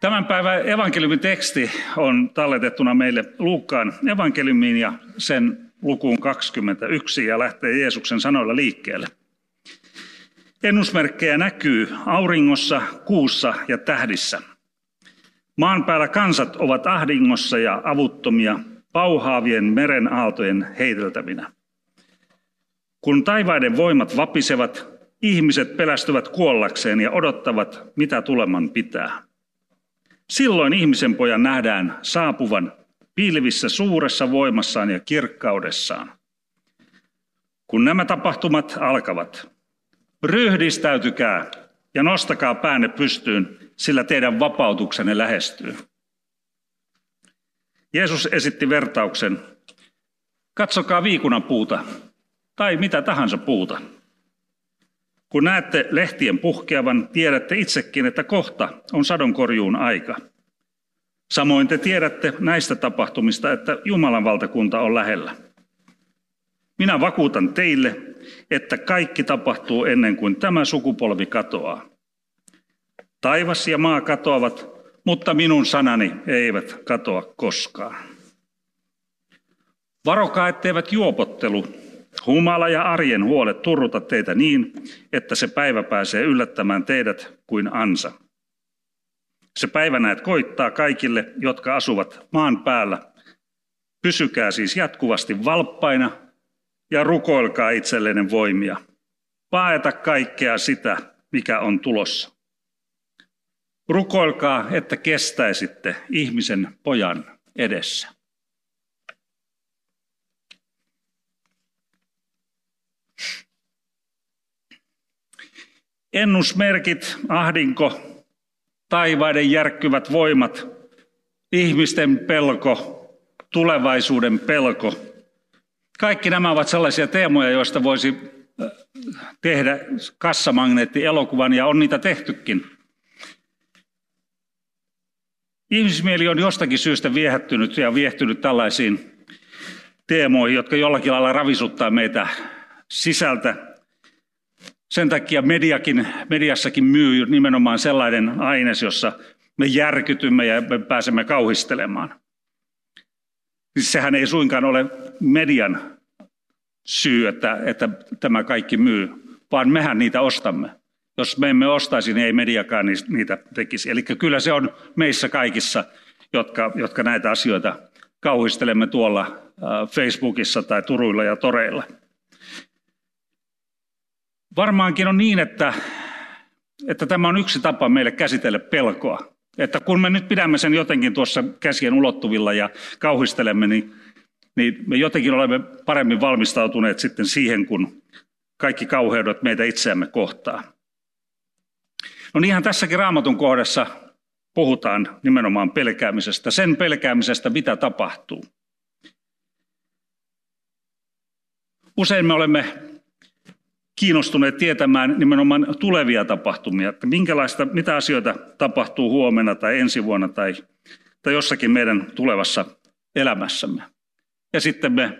Tämän päivän evankeliumin teksti on talletettuna meille Luukkaan evankeliumiin ja sen lukuun 21 ja lähtee Jeesuksen sanoilla liikkeelle. Ennusmerkkejä näkyy auringossa, kuussa ja tähdissä. Maan päällä kansat ovat ahdingossa ja avuttomia, pauhaavien meren aaltojen heiteltävinä. Kun taivaiden voimat vapisevat, ihmiset pelästyvät kuollakseen ja odottavat, mitä tuleman pitää. Silloin ihmisen pojan nähdään saapuvan pilvissä suuressa voimassaan ja kirkkaudessaan. Kun nämä tapahtumat alkavat, ryhdistäytykää ja nostakaa päänne pystyyn, sillä teidän vapautuksenne lähestyy. Jeesus esitti vertauksen. Katsokaa viikunan puuta tai mitä tahansa puuta. Kun näette lehtien puhkeavan, tiedätte itsekin, että kohta on sadonkorjuun aika. Samoin te tiedätte näistä tapahtumista, että Jumalan valtakunta on lähellä. Minä vakuutan teille, että kaikki tapahtuu ennen kuin tämä sukupolvi katoaa. Taivas ja maa katoavat, mutta minun sanani eivät katoa koskaan. Varokaa, etteivät juopottelu, Humala ja arjen huolet turruta teitä niin, että se päivä pääsee yllättämään teidät kuin ansa. Se päivä näet koittaa kaikille, jotka asuvat maan päällä. Pysykää siis jatkuvasti valppaina ja rukoilkaa itsellenne voimia. Paeta kaikkea sitä, mikä on tulossa. Rukoilkaa, että kestäisitte ihmisen pojan edessä. Ennusmerkit, ahdinko, taivaiden järkkyvät voimat, ihmisten pelko, tulevaisuuden pelko. Kaikki nämä ovat sellaisia teemoja, joista voisi äh, tehdä kassamagneetti-elokuvan, ja on niitä tehtykin. Ihmismieli on jostakin syystä viehättynyt ja viehtynyt tällaisiin teemoihin, jotka jollakin lailla ravisuttaa meitä sisältä sen takia mediakin, mediassakin myy nimenomaan sellainen aines, jossa me järkytymme ja me pääsemme kauhistelemaan. Siis sehän ei suinkaan ole median syy, että, että tämä kaikki myy, vaan mehän niitä ostamme. Jos me emme ostaisi, niin ei mediakaan niitä tekisi. Eli kyllä se on meissä kaikissa, jotka, jotka näitä asioita kauhistelemme tuolla Facebookissa tai turuilla ja toreilla. Varmaankin on niin, että, että tämä on yksi tapa meille käsitellä pelkoa. Että kun me nyt pidämme sen jotenkin tuossa käsien ulottuvilla ja kauhistelemme, niin, niin me jotenkin olemme paremmin valmistautuneet sitten siihen, kun kaikki kauheudet meitä itseämme kohtaa. No niinhän tässäkin raamatun kohdassa puhutaan nimenomaan pelkäämisestä, sen pelkäämisestä, mitä tapahtuu. Usein me olemme kiinnostuneet tietämään nimenomaan tulevia tapahtumia, että minkälaista, mitä asioita tapahtuu huomenna tai ensi vuonna tai, tai jossakin meidän tulevassa elämässämme. Ja sitten me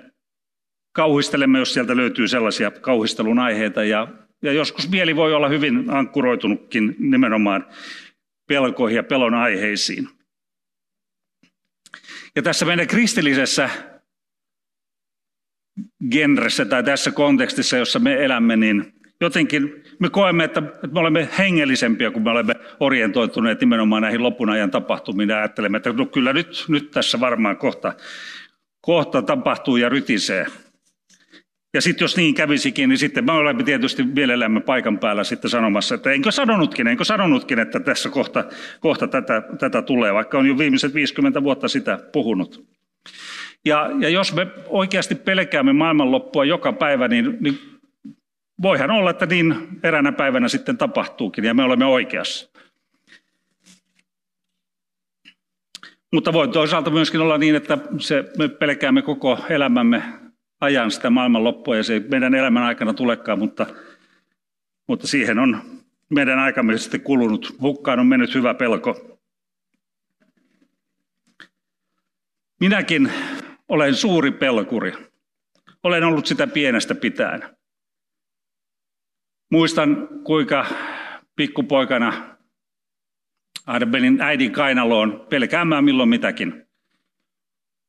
kauhistelemme, jos sieltä löytyy sellaisia kauhistelun aiheita ja, ja joskus mieli voi olla hyvin ankkuroitunutkin nimenomaan pelkoihin ja pelon aiheisiin. Ja tässä meidän kristillisessä genressä tai tässä kontekstissa, jossa me elämme, niin jotenkin me koemme, että me olemme hengellisempiä, kun me olemme orientoituneet nimenomaan näihin lopun ajan tapahtumiin ja ajattelemme, että no kyllä nyt, nyt tässä varmaan kohta, kohta tapahtuu ja rytisee. Ja sitten jos niin kävisikin, niin sitten me olemme tietysti mielellämme paikan päällä sitten sanomassa, että enkö sanonutkin, enkö sanonutkin, että tässä kohta, kohta tätä, tätä tulee, vaikka on jo viimeiset 50 vuotta sitä puhunut. Ja, ja jos me oikeasti pelkäämme maailmanloppua joka päivä, niin, niin voihan olla, että niin eräänä päivänä sitten tapahtuukin ja me olemme oikeassa. Mutta voi toisaalta myöskin olla niin, että se, me pelkäämme koko elämämme ajan sitä maailman loppua ja se ei meidän elämän aikana tulekaan, mutta, mutta siihen on meidän aikamme sitten kulunut. Hukkaan on mennyt hyvä pelko. Minäkin olen suuri pelkuri. Olen ollut sitä pienestä pitäen. Muistan, kuinka pikkupoikana menin äidin kainaloon pelkäämään milloin mitäkin.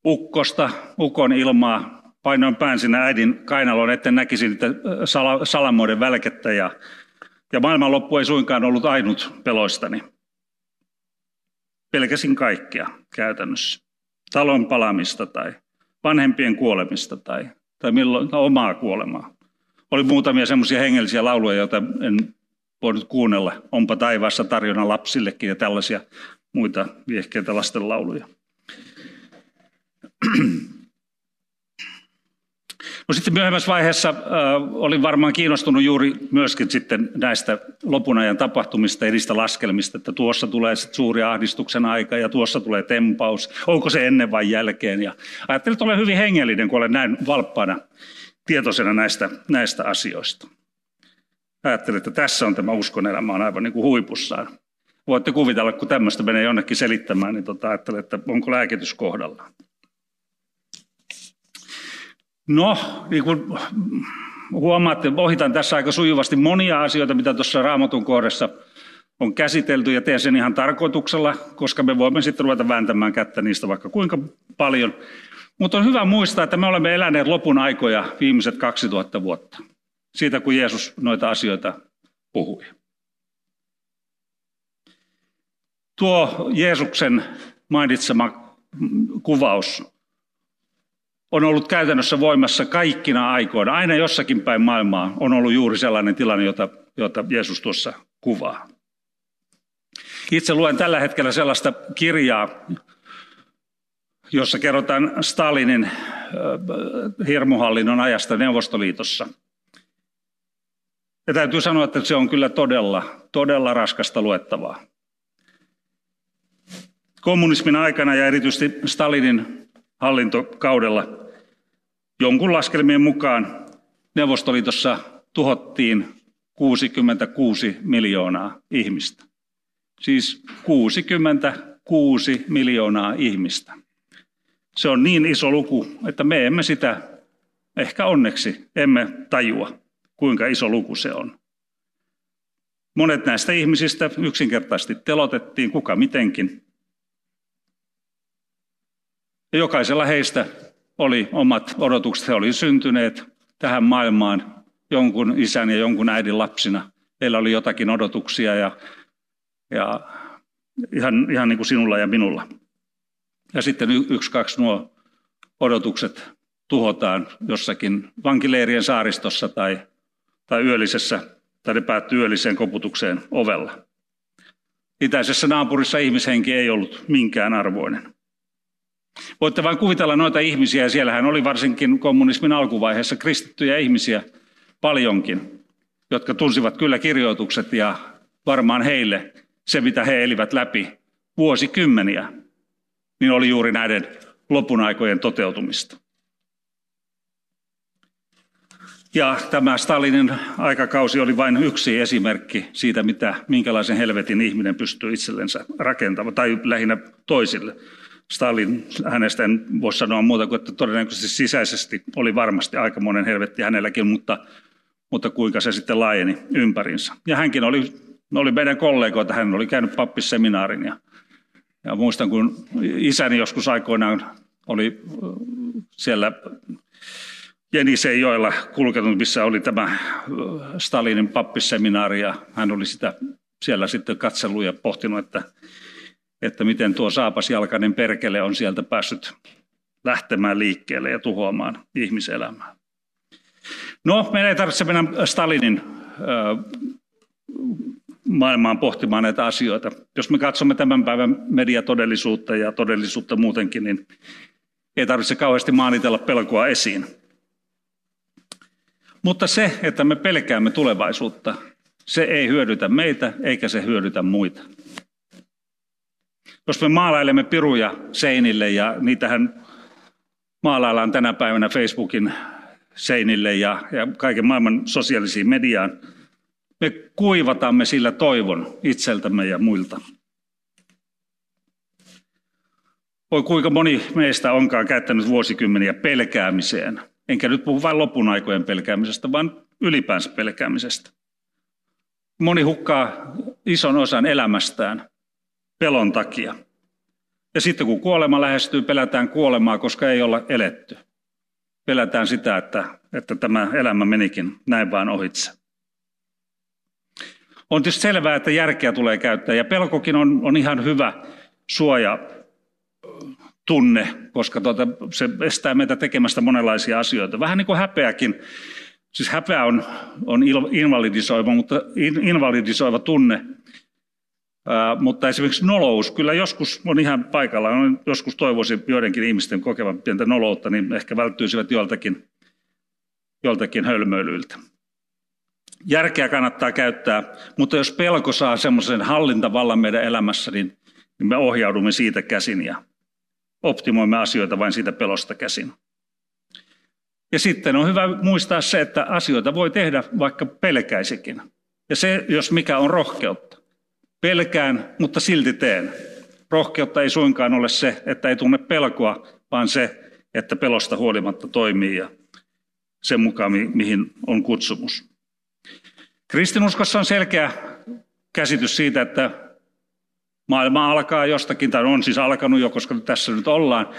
Ukkosta, ukon ilmaa, painoin pään sinne äidin kainaloon, etten näkisi niitä salamoiden välkettä ja, ja maailmanloppu ei suinkaan ollut ainut peloistani. Pelkäsin kaikkea käytännössä. Talon palamista tai vanhempien kuolemista tai, tai milloin, no, omaa kuolemaa. Oli muutamia semmoisia hengellisiä lauluja, joita en voinut kuunnella. Onpa taivaassa tarjona lapsillekin ja tällaisia muita viehkeitä lastenlauluja. No sitten myöhemmässä vaiheessa äh, olin varmaan kiinnostunut juuri myöskin sitten näistä lopun ajan tapahtumista ja niistä laskelmista, että tuossa tulee sitten suuri ahdistuksen aika ja tuossa tulee tempaus. Onko se ennen vai jälkeen? Ja ajattelin, että olen hyvin hengellinen, kun olen näin valppaana tietoisena näistä, näistä asioista. Ajattelin, että tässä on tämä uskon elämä on aivan niin kuin huipussaan. Voitte kuvitella, kun tämmöistä menee jonnekin selittämään, niin tota, ajattelen, että onko lääkitys kohdallaan. No, niin kuin huomaatte, ohitan tässä aika sujuvasti monia asioita, mitä tuossa raamatun kohdassa on käsitelty ja teen sen ihan tarkoituksella, koska me voimme sitten ruveta vääntämään kättä niistä vaikka kuinka paljon. Mutta on hyvä muistaa, että me olemme eläneet lopun aikoja viimeiset 2000 vuotta. Siitä, kun Jeesus noita asioita puhui. Tuo Jeesuksen mainitsema kuvaus on ollut käytännössä voimassa kaikkina aikoina. Aina jossakin päin maailmaa on ollut juuri sellainen tilanne, jota, jota Jeesus tuossa kuvaa. Itse luen tällä hetkellä sellaista kirjaa, jossa kerrotaan Stalinin hirmuhallinnon ajasta Neuvostoliitossa. Ja täytyy sanoa, että se on kyllä todella, todella raskasta luettavaa. Kommunismin aikana ja erityisesti Stalinin hallintokaudella jonkun laskelmien mukaan Neuvostoliitossa tuhottiin 66 miljoonaa ihmistä. Siis 66 miljoonaa ihmistä. Se on niin iso luku, että me emme sitä, ehkä onneksi, emme tajua, kuinka iso luku se on. Monet näistä ihmisistä yksinkertaisesti telotettiin, kuka mitenkin. Ja jokaisella heistä oli omat odotukset. He olivat syntyneet tähän maailmaan jonkun isän ja jonkun äidin lapsina. Heillä oli jotakin odotuksia ja, ja ihan, ihan niin kuin sinulla ja minulla. Ja sitten yksi, kaksi nuo odotukset tuhotaan jossakin vankileirien saaristossa tai, tai yöllisessä, tai ne päättyy yölliseen koputukseen ovella. Itäisessä naapurissa ihmishenki ei ollut minkään arvoinen. Voitte vain kuvitella noita ihmisiä, ja siellähän oli varsinkin kommunismin alkuvaiheessa kristittyjä ihmisiä paljonkin, jotka tunsivat kyllä kirjoitukset ja varmaan heille se, mitä he elivät läpi vuosikymmeniä, niin oli juuri näiden lopun aikojen toteutumista. Ja tämä Stalinin aikakausi oli vain yksi esimerkki siitä, mitä, minkälaisen helvetin ihminen pystyy itsellensä rakentamaan, tai lähinnä toisille. Stalin, hänestä en voi sanoa muuta kuin, että todennäköisesti sisäisesti oli varmasti aika monen helvetti hänelläkin, mutta, mutta kuinka se sitten laajeni ympärinsä. Ja hänkin oli, oli meidän kollegoita, hän oli käynyt pappisseminaarin ja, ja muistan, kun isäni joskus aikoinaan oli siellä Jeniseijoilla kulkenut, missä oli tämä Stalinin pappisseminaari ja hän oli sitä siellä sitten katsellut ja pohtinut, että että miten tuo saapasjalkainen perkele on sieltä päässyt lähtemään liikkeelle ja tuhoamaan ihmiselämää. No, meidän ei tarvitse mennä Stalinin maailmaan pohtimaan näitä asioita. Jos me katsomme tämän päivän mediatodellisuutta ja todellisuutta muutenkin, niin ei tarvitse kauheasti maanitella pelkoa esiin. Mutta se, että me pelkäämme tulevaisuutta, se ei hyödytä meitä eikä se hyödytä muita. Jos me maalailemme piruja seinille ja niitähän maalaillaan tänä päivänä Facebookin seinille ja, ja kaiken maailman sosiaalisiin mediaan, me kuivatamme sillä toivon itseltämme ja muilta. Voi kuinka moni meistä onkaan käyttänyt vuosikymmeniä pelkäämiseen. Enkä nyt puhu vain lopun aikojen pelkäämisestä, vaan ylipäänsä pelkäämisestä. Moni hukkaa ison osan elämästään pelon takia. Ja sitten kun kuolema lähestyy, pelätään kuolemaa, koska ei olla eletty. Pelätään sitä, että, että tämä elämä menikin näin vaan ohitse. On tietysti selvää, että järkeä tulee käyttää ja pelkokin on, on ihan hyvä suoja tunne, koska tuota, se estää meitä tekemästä monenlaisia asioita. Vähän niin kuin häpeäkin. Siis häpeä on, on invalidisoiva, mutta invalidisoiva tunne. Mutta esimerkiksi nolous, kyllä joskus on ihan paikallaan. Joskus toivoisin joidenkin ihmisten kokevan pientä noloutta, niin ehkä välttyisivät joiltakin, joiltakin hölmöilyiltä. Järkeä kannattaa käyttää, mutta jos pelko saa semmoisen hallintavallan meidän elämässä, niin, niin me ohjaudumme siitä käsin ja optimoimme asioita vain siitä pelosta käsin. Ja sitten on hyvä muistaa se, että asioita voi tehdä vaikka pelkäisikin. Ja se, jos mikä on rohkeutta. Pelkään, mutta silti teen. Rohkeutta ei suinkaan ole se, että ei tunne pelkoa, vaan se, että pelosta huolimatta toimii ja sen mukaan, mihin on kutsumus. Kristinuskossa on selkeä käsitys siitä, että maailma alkaa jostakin, tai on siis alkanut jo, koska tässä nyt ollaan.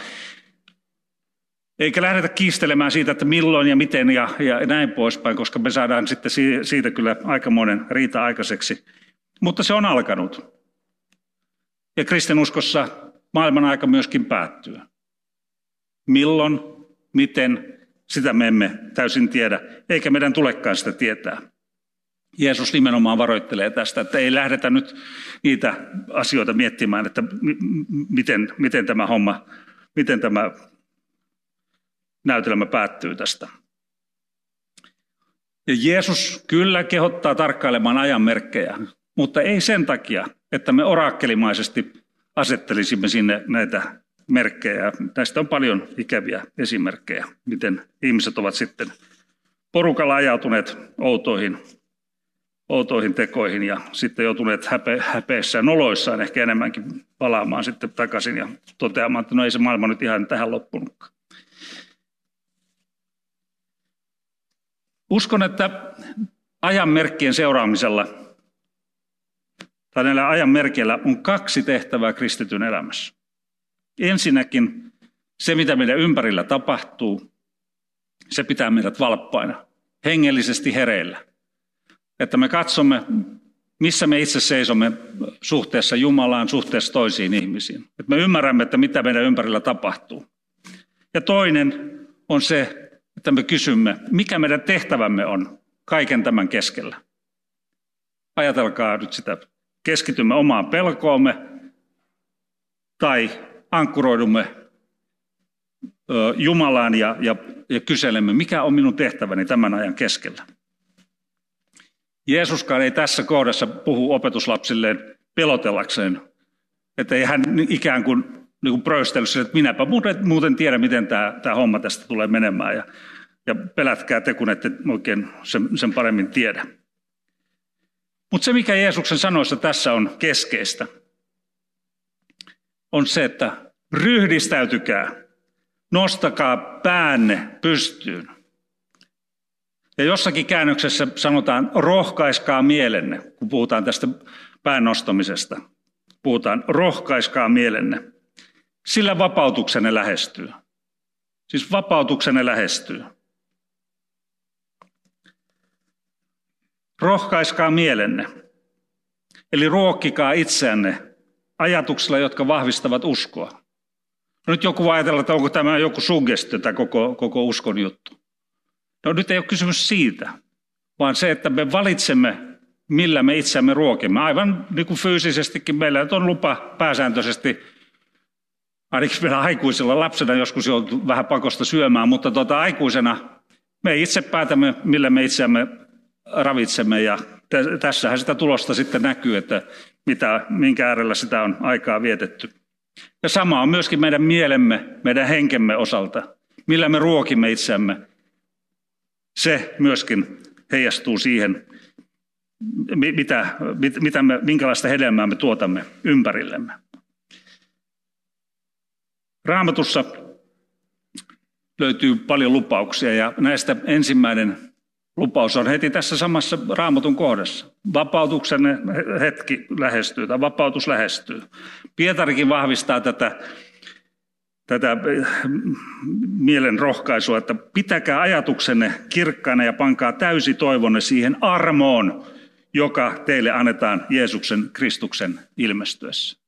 Eikä lähdetä kiistelemään siitä, että milloin ja miten ja, ja näin poispäin, koska me saadaan sitten siitä kyllä aikamoinen riita aikaiseksi. Mutta se on alkanut. Ja kristinuskossa maailman aika myöskin päättyy. Milloin, miten, sitä me emme täysin tiedä, eikä meidän tulekaan sitä tietää. Jeesus nimenomaan varoittelee tästä, että ei lähdetä nyt niitä asioita miettimään, että miten, miten tämä homma, miten tämä näytelmä päättyy tästä. Ja Jeesus kyllä kehottaa tarkkailemaan ajanmerkkejä, mutta ei sen takia, että me orakkelimaisesti asettelisimme sinne näitä merkkejä. Tästä on paljon ikäviä esimerkkejä, miten ihmiset ovat sitten porukalla ajautuneet outoihin outoihin tekoihin ja sitten joutuneet häpe, häpeessä ja noloissaan ehkä enemmänkin palaamaan sitten takaisin ja toteamaan, että no ei se maailma nyt ihan tähän loppunutkaan. Uskon, että ajanmerkkien seuraamisella tai näillä ajanmerkeillä on kaksi tehtävää kristityn elämässä. Ensinnäkin se, mitä meidän ympärillä tapahtuu, se pitää meidät valppaina, hengellisesti hereillä – että me katsomme, missä me itse seisomme suhteessa Jumalaan, suhteessa toisiin ihmisiin. Että me ymmärrämme, että mitä meidän ympärillä tapahtuu. Ja toinen on se, että me kysymme, mikä meidän tehtävämme on kaiken tämän keskellä. Ajatelkaa nyt sitä, keskitymme omaan pelkoomme tai ankkuroidumme Jumalaan ja, ja, ja kyselemme, mikä on minun tehtäväni tämän ajan keskellä. Jeesuskaan ei tässä kohdassa puhu opetuslapsilleen pelotellakseen, että ei hän ikään kuin, niin kuin pröystellyt että minäpä muuten, muuten tiedä, miten tämä, tämä homma tästä tulee menemään ja, ja pelätkää te, kun ette oikein sen, sen paremmin tiedä. Mutta se, mikä Jeesuksen sanoissa tässä on keskeistä, on se, että ryhdistäytykää, nostakaa päänne pystyyn. Ja jossakin käännöksessä sanotaan, rohkaiskaa mielenne, kun puhutaan tästä pään nostamisesta. Puhutaan, rohkaiskaa mielenne. Sillä vapautuksenne lähestyy. Siis vapautuksenne lähestyy. Rohkaiskaa mielenne. Eli ruokkikaa itseänne ajatuksilla, jotka vahvistavat uskoa. Nyt joku ajatella, että onko tämä joku suggestio, tämä koko, koko uskon juttu. No nyt ei ole kysymys siitä, vaan se, että me valitsemme, millä me itseämme ruokimme. Aivan niin kuin fyysisestikin meillä on lupa pääsääntöisesti, ainakin meillä aikuisilla lapsena joskus joutuu vähän pakosta syömään, mutta tuota, aikuisena me itse päätämme, millä me itseämme ravitsemme ja tässähän sitä tulosta sitten näkyy, että mitä, minkä äärellä sitä on aikaa vietetty. Ja sama on myöskin meidän mielemme, meidän henkemme osalta, millä me ruokimme itseämme. Se myöskin heijastuu siihen, mitä, mitä me, minkälaista hedelmää me tuotamme ympärillemme. Raamatussa löytyy paljon lupauksia ja näistä ensimmäinen lupaus on heti tässä samassa raamatun kohdassa. Vapautuksen hetki lähestyy tai vapautus lähestyy. Pietarikin vahvistaa tätä, tätä mielen rohkaisua, että pitäkää ajatuksenne kirkkaana ja pankaa täysi toivonne siihen armoon, joka teille annetaan Jeesuksen Kristuksen ilmestyessä.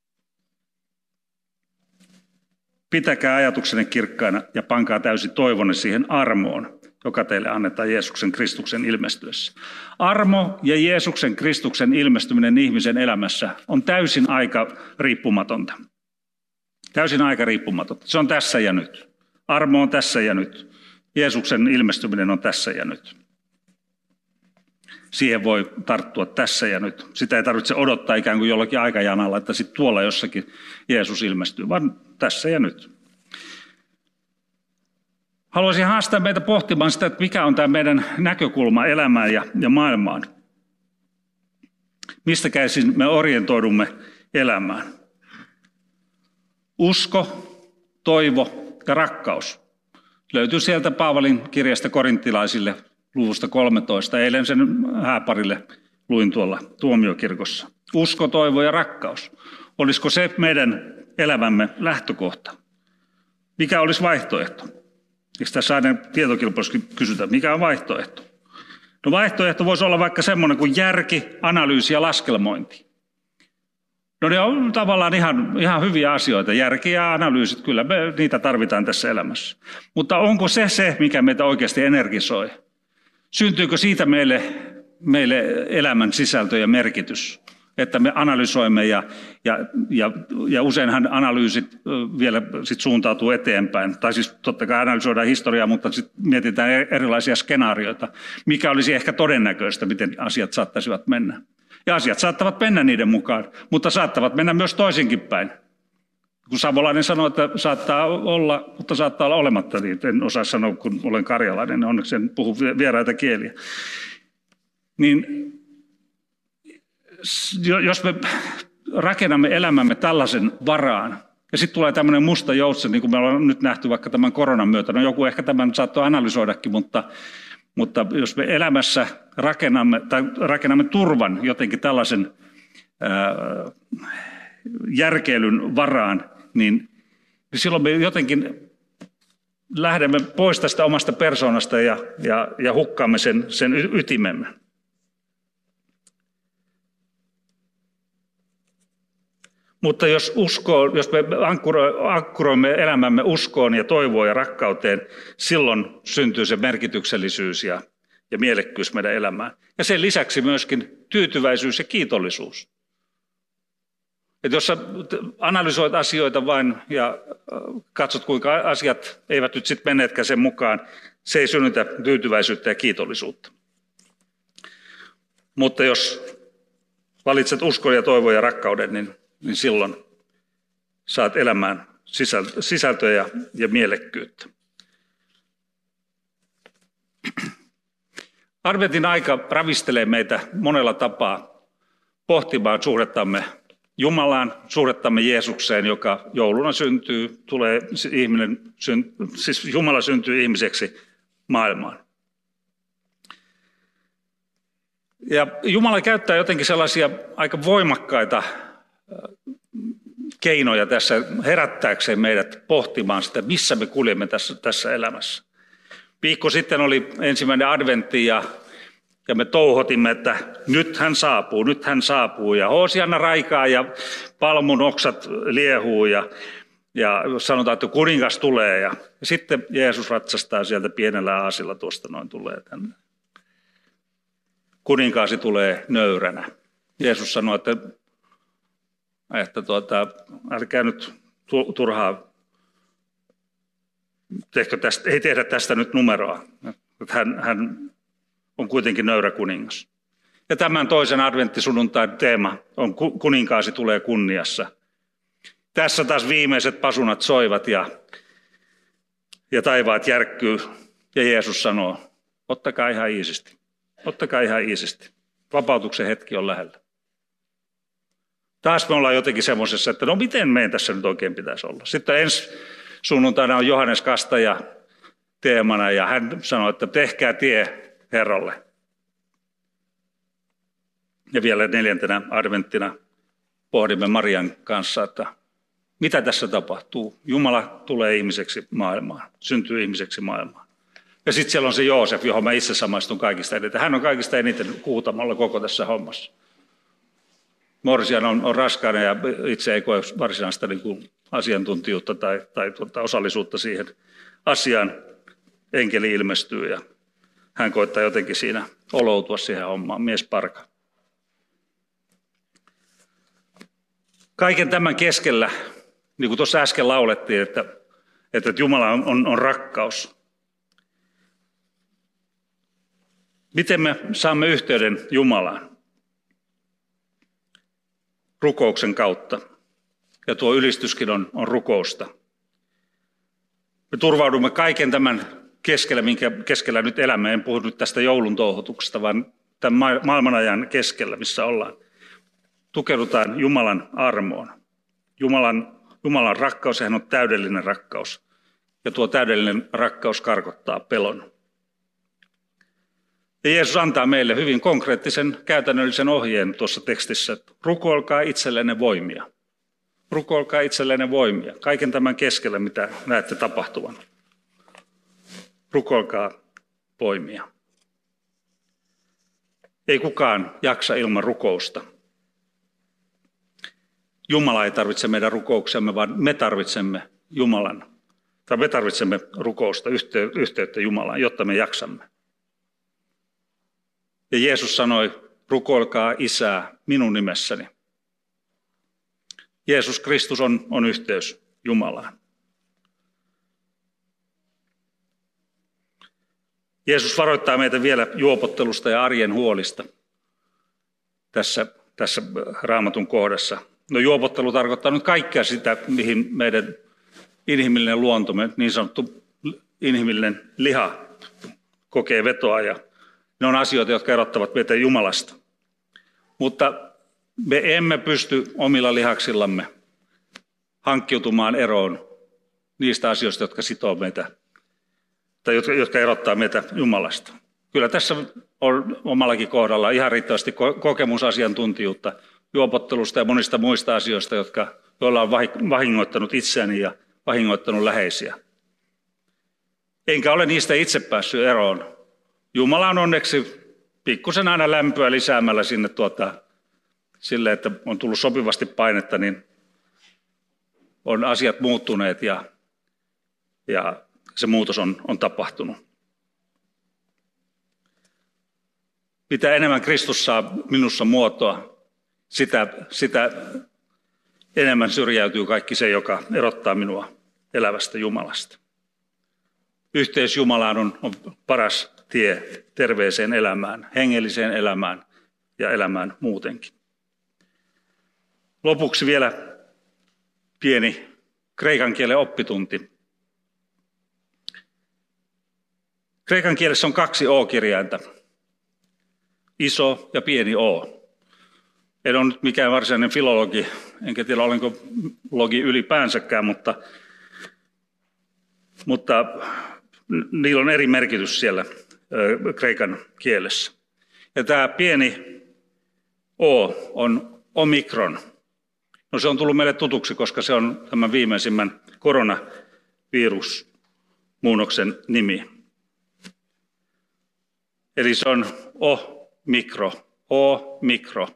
Pitäkää ajatuksenne kirkkaana ja pankaa täysi toivonne siihen armoon, joka teille annetaan Jeesuksen Kristuksen ilmestyessä. Armo ja Jeesuksen Kristuksen ilmestyminen ihmisen elämässä on täysin aika riippumatonta. Täysin aika riippumatonta. Se on tässä ja nyt. Armo on tässä ja nyt. Jeesuksen ilmestyminen on tässä ja nyt. Siihen voi tarttua tässä ja nyt. Sitä ei tarvitse odottaa ikään kuin jollakin aikajanalla, että sitten tuolla jossakin Jeesus ilmestyy, vaan tässä ja nyt. Haluaisin haastaa meitä pohtimaan sitä, että mikä on tämä meidän näkökulma elämään ja, ja maailmaan. Mistä käsin me orientoidumme elämään? Usko, toivo ja rakkaus. Löytyy sieltä Paavalin kirjasta korinttilaisille luvusta 13. Eilen sen hääparille luin tuolla tuomiokirkossa. Usko, toivo ja rakkaus. Olisiko se meidän elämämme lähtökohta? Mikä olisi vaihtoehto? Eikö tässä aina tietokilpailussakin kysytä, mikä on vaihtoehto? No vaihtoehto voisi olla vaikka semmoinen kuin järki, analyysi ja laskelmointi. No ne on tavallaan ihan, ihan hyviä asioita. Järki ja analyysit, kyllä me niitä tarvitaan tässä elämässä. Mutta onko se se, mikä meitä oikeasti energisoi? Syntyykö siitä meille, meille elämän sisältö ja merkitys? Että me analysoimme ja, ja, ja, ja useinhan analyysit vielä sit suuntautuu eteenpäin. Tai siis totta kai analysoidaan historiaa, mutta sitten mietitään erilaisia skenaarioita. Mikä olisi ehkä todennäköistä, miten asiat saattaisivat mennä. Ja asiat saattavat mennä niiden mukaan, mutta saattavat mennä myös toisinkin päin. Kun Savolainen sanoi, että saattaa olla, mutta saattaa olla olematta, niin en osaa sanoa, kun olen karjalainen, onneksi en puhu vieraita kieliä. Niin jos me rakennamme elämämme tällaisen varaan, ja sitten tulee tämmöinen musta joutsen, niin kuin me ollaan nyt nähty vaikka tämän koronan myötä. No joku ehkä tämän saattoi analysoidakin, mutta, mutta jos me elämässä rakennamme, tai rakennamme turvan jotenkin tällaisen ää, järkeilyn varaan, niin, niin silloin me jotenkin lähdemme pois tästä omasta persoonasta ja, ja, ja hukkaamme sen, sen ytimemme. Mutta jos, uskoo, jos me ankkuroimme elämämme uskoon ja toivoon ja rakkauteen, silloin syntyy se merkityksellisyys ja, ja mielekkyys meidän elämään. Ja sen lisäksi myöskin tyytyväisyys ja kiitollisuus. Että jos sä analysoit asioita vain ja katsot, kuinka asiat eivät nyt sitten menneetkään sen mukaan, se ei synnytä tyytyväisyyttä ja kiitollisuutta. Mutta jos valitset uskon ja toivon ja rakkauden, niin, niin silloin saat elämään sisältöä ja, ja mielekkyyttä. Arvetin aika ravistelee meitä monella tapaa pohtimaan suhdettamme Jumalaan, suhdettamme Jeesukseen, joka jouluna syntyy, tulee ihminen, siis Jumala syntyy ihmiseksi maailmaan. Ja Jumala käyttää jotenkin sellaisia aika voimakkaita keinoja tässä herättääkseen meidät pohtimaan sitä, missä me kuljemme tässä, tässä elämässä. Viikko sitten oli ensimmäinen adventti ja ja me touhotimme, että nyt hän saapuu, nyt hän saapuu. Ja Hoosianna raikaa ja palmun oksat liehuu ja, ja sanotaan, että kuningas tulee. Ja, ja sitten Jeesus ratsastaa sieltä pienellä aasilla tuosta noin tulee tänne. Kuninkaasi tulee nöyränä. Jeesus sanoi, että, että tuota, älkää nyt turhaa, tehkö tästä, ei tehdä tästä nyt numeroa. Hän, hän on kuitenkin nöyrä kuningas. Ja tämän toisen adventtisunnuntain teema on kuninkaasi tulee kunniassa. Tässä taas viimeiset pasunat soivat ja, ja taivaat järkkyy. Ja Jeesus sanoo, ottakaa ihan iisisti. Ottakaa ihan iisisti. Vapautuksen hetki on lähellä. Taas me ollaan jotenkin semmoisessa, että no miten meidän tässä nyt oikein pitäisi olla. Sitten ensi sunnuntaina on Johannes Kastaja teemana ja hän sanoi, että tehkää tie Herralle. Ja vielä neljäntenä adventtina pohdimme Marian kanssa, että mitä tässä tapahtuu. Jumala tulee ihmiseksi maailmaan, syntyy ihmiseksi maailmaan. Ja sitten siellä on se Joosef, johon mä itse samaistun kaikista eniten. Hän on kaikista eniten huutamalla koko tässä hommassa. Morsian on, on raskaana ja itse ei koe varsinaista niin kuin asiantuntijuutta tai, tai tuota osallisuutta siihen asiaan. Enkeli ilmestyy ja hän koittaa jotenkin siinä oloutua siihen hommaan, mies parka. Kaiken tämän keskellä, niin kuin tuossa äsken laulettiin, että, että Jumala on, on, on rakkaus. Miten me saamme yhteyden Jumalaan? Rukouksen kautta. Ja tuo ylistyskin on, on rukousta. Me turvaudumme kaiken tämän keskellä, minkä keskellä nyt elämme. En puhu nyt tästä joulun touhutuksesta, vaan tämän maailmanajan keskellä, missä ollaan. Tukeudutaan Jumalan armoon. Jumalan, Jumalan rakkaus, hän on täydellinen rakkaus. Ja tuo täydellinen rakkaus karkottaa pelon. Ja Jeesus antaa meille hyvin konkreettisen käytännöllisen ohjeen tuossa tekstissä, että rukoilkaa itsellenne voimia. Rukoilkaa itsellenne voimia. Kaiken tämän keskellä, mitä näette tapahtuvan. Rukoilkaa voimia. Ei kukaan jaksa ilman rukousta. Jumala ei tarvitse meidän rukouksemme, vaan me tarvitsemme Jumalan. Tai me tarvitsemme rukousta, yhteyttä Jumalaan, jotta me jaksamme. Ja Jeesus sanoi, rukoilkaa isää minun nimessäni. Jeesus Kristus on, on yhteys Jumalaan. Jeesus varoittaa meitä vielä juopottelusta ja arjen huolista tässä, tässä raamatun kohdassa. No juopottelu tarkoittaa nyt kaikkea sitä, mihin meidän inhimillinen luontomme, niin sanottu inhimillinen liha kokee vetoa ja ne on asioita, jotka erottavat meitä Jumalasta. Mutta me emme pysty omilla lihaksillamme hankkiutumaan eroon niistä asioista, jotka sitoo meitä tai jotka, jotka erottaa meitä Jumalasta. Kyllä tässä on omallakin kohdalla ihan riittävästi kokemusasiantuntijuutta juopottelusta ja monista muista asioista, jotka, joilla on vahingoittanut itseäni ja vahingoittanut läheisiä. Enkä ole niistä itse päässyt eroon, Jumala on onneksi pikkusen aina lämpöä lisäämällä sinne tuota, sille, että on tullut sopivasti painetta, niin on asiat muuttuneet ja, ja se muutos on, on tapahtunut. Mitä enemmän Kristus saa minussa muotoa, sitä, sitä enemmän syrjäytyy kaikki se, joka erottaa minua elävästä Jumalasta. Yhteys Jumalaan on, on paras tie terveeseen elämään, hengelliseen elämään ja elämään muutenkin. Lopuksi vielä pieni kreikan kielen oppitunti. Kreikan kielessä on kaksi O-kirjainta. Iso ja pieni O. En ole nyt mikään varsinainen filologi, enkä tiedä olenko logi ylipäänsäkään, mutta, mutta niillä on eri merkitys siellä kreikan kielessä. Ja tämä pieni O on omikron. No se on tullut meille tutuksi, koska se on tämän viimeisimmän koronavirusmuunnoksen nimi. Eli se on O-mikro, O-mikro,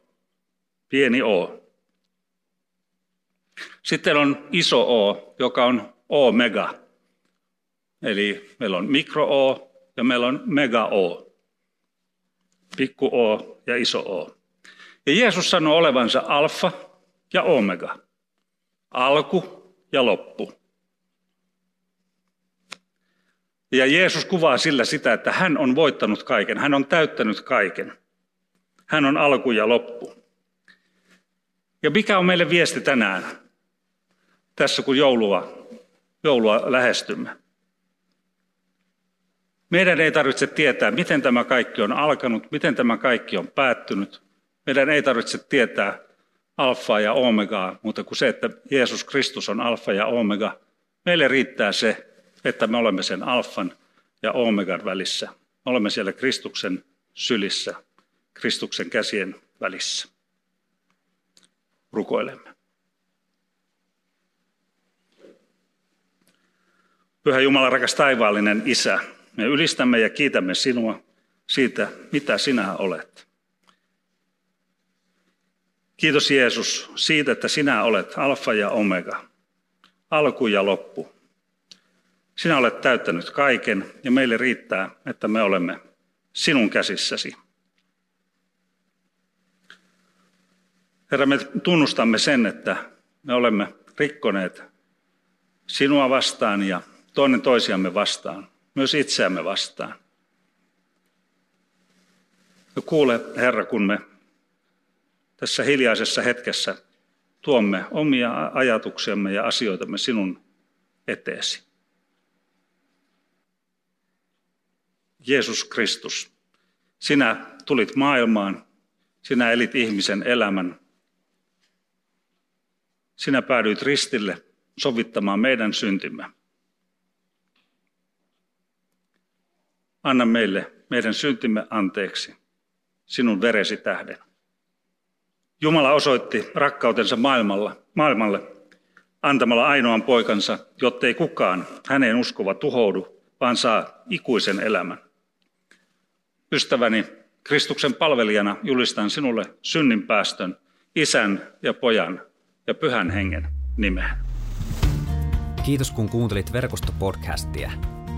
pieni O. Sitten on iso O, joka on omega. Eli meillä on mikro O ja meillä on mega O. Pikku O ja iso O. Ja Jeesus sanoi olevansa alfa ja omega. Alku ja loppu. Ja Jeesus kuvaa sillä sitä, että hän on voittanut kaiken, hän on täyttänyt kaiken. Hän on alku ja loppu. Ja mikä on meille viesti tänään? tässä kun joulua, joulua lähestymme. Meidän ei tarvitse tietää, miten tämä kaikki on alkanut, miten tämä kaikki on päättynyt. Meidän ei tarvitse tietää alfaa ja omegaa, mutta kuin se, että Jeesus Kristus on alfa ja omega. Meille riittää se, että me olemme sen alfan ja omegan välissä. Me olemme siellä Kristuksen sylissä, Kristuksen käsien välissä. Rukoilemme. Pyhä Jumala, rakas taivaallinen Isä, me ylistämme ja kiitämme sinua siitä, mitä sinä olet. Kiitos Jeesus siitä, että sinä olet alfa ja omega, alku ja loppu. Sinä olet täyttänyt kaiken ja meille riittää, että me olemme sinun käsissäsi. Herra, me tunnustamme sen, että me olemme rikkoneet sinua vastaan ja toinen toisiamme vastaan, myös itseämme vastaan. Ja kuule, Herra, kun me tässä hiljaisessa hetkessä tuomme omia ajatuksiamme ja asioitamme sinun eteesi. Jeesus Kristus, sinä tulit maailmaan, sinä elit ihmisen elämän. Sinä päädyit ristille sovittamaan meidän syntimme. Anna meille meidän syntimme anteeksi sinun veresi tähden. Jumala osoitti rakkautensa maailmalla, maailmalle antamalla ainoan poikansa, jottei kukaan häneen uskova tuhoudu, vaan saa ikuisen elämän. Ystäväni, Kristuksen palvelijana julistan sinulle synninpäästön, isän ja pojan ja pyhän hengen nimeen. Kiitos kun kuuntelit verkostopodcastia.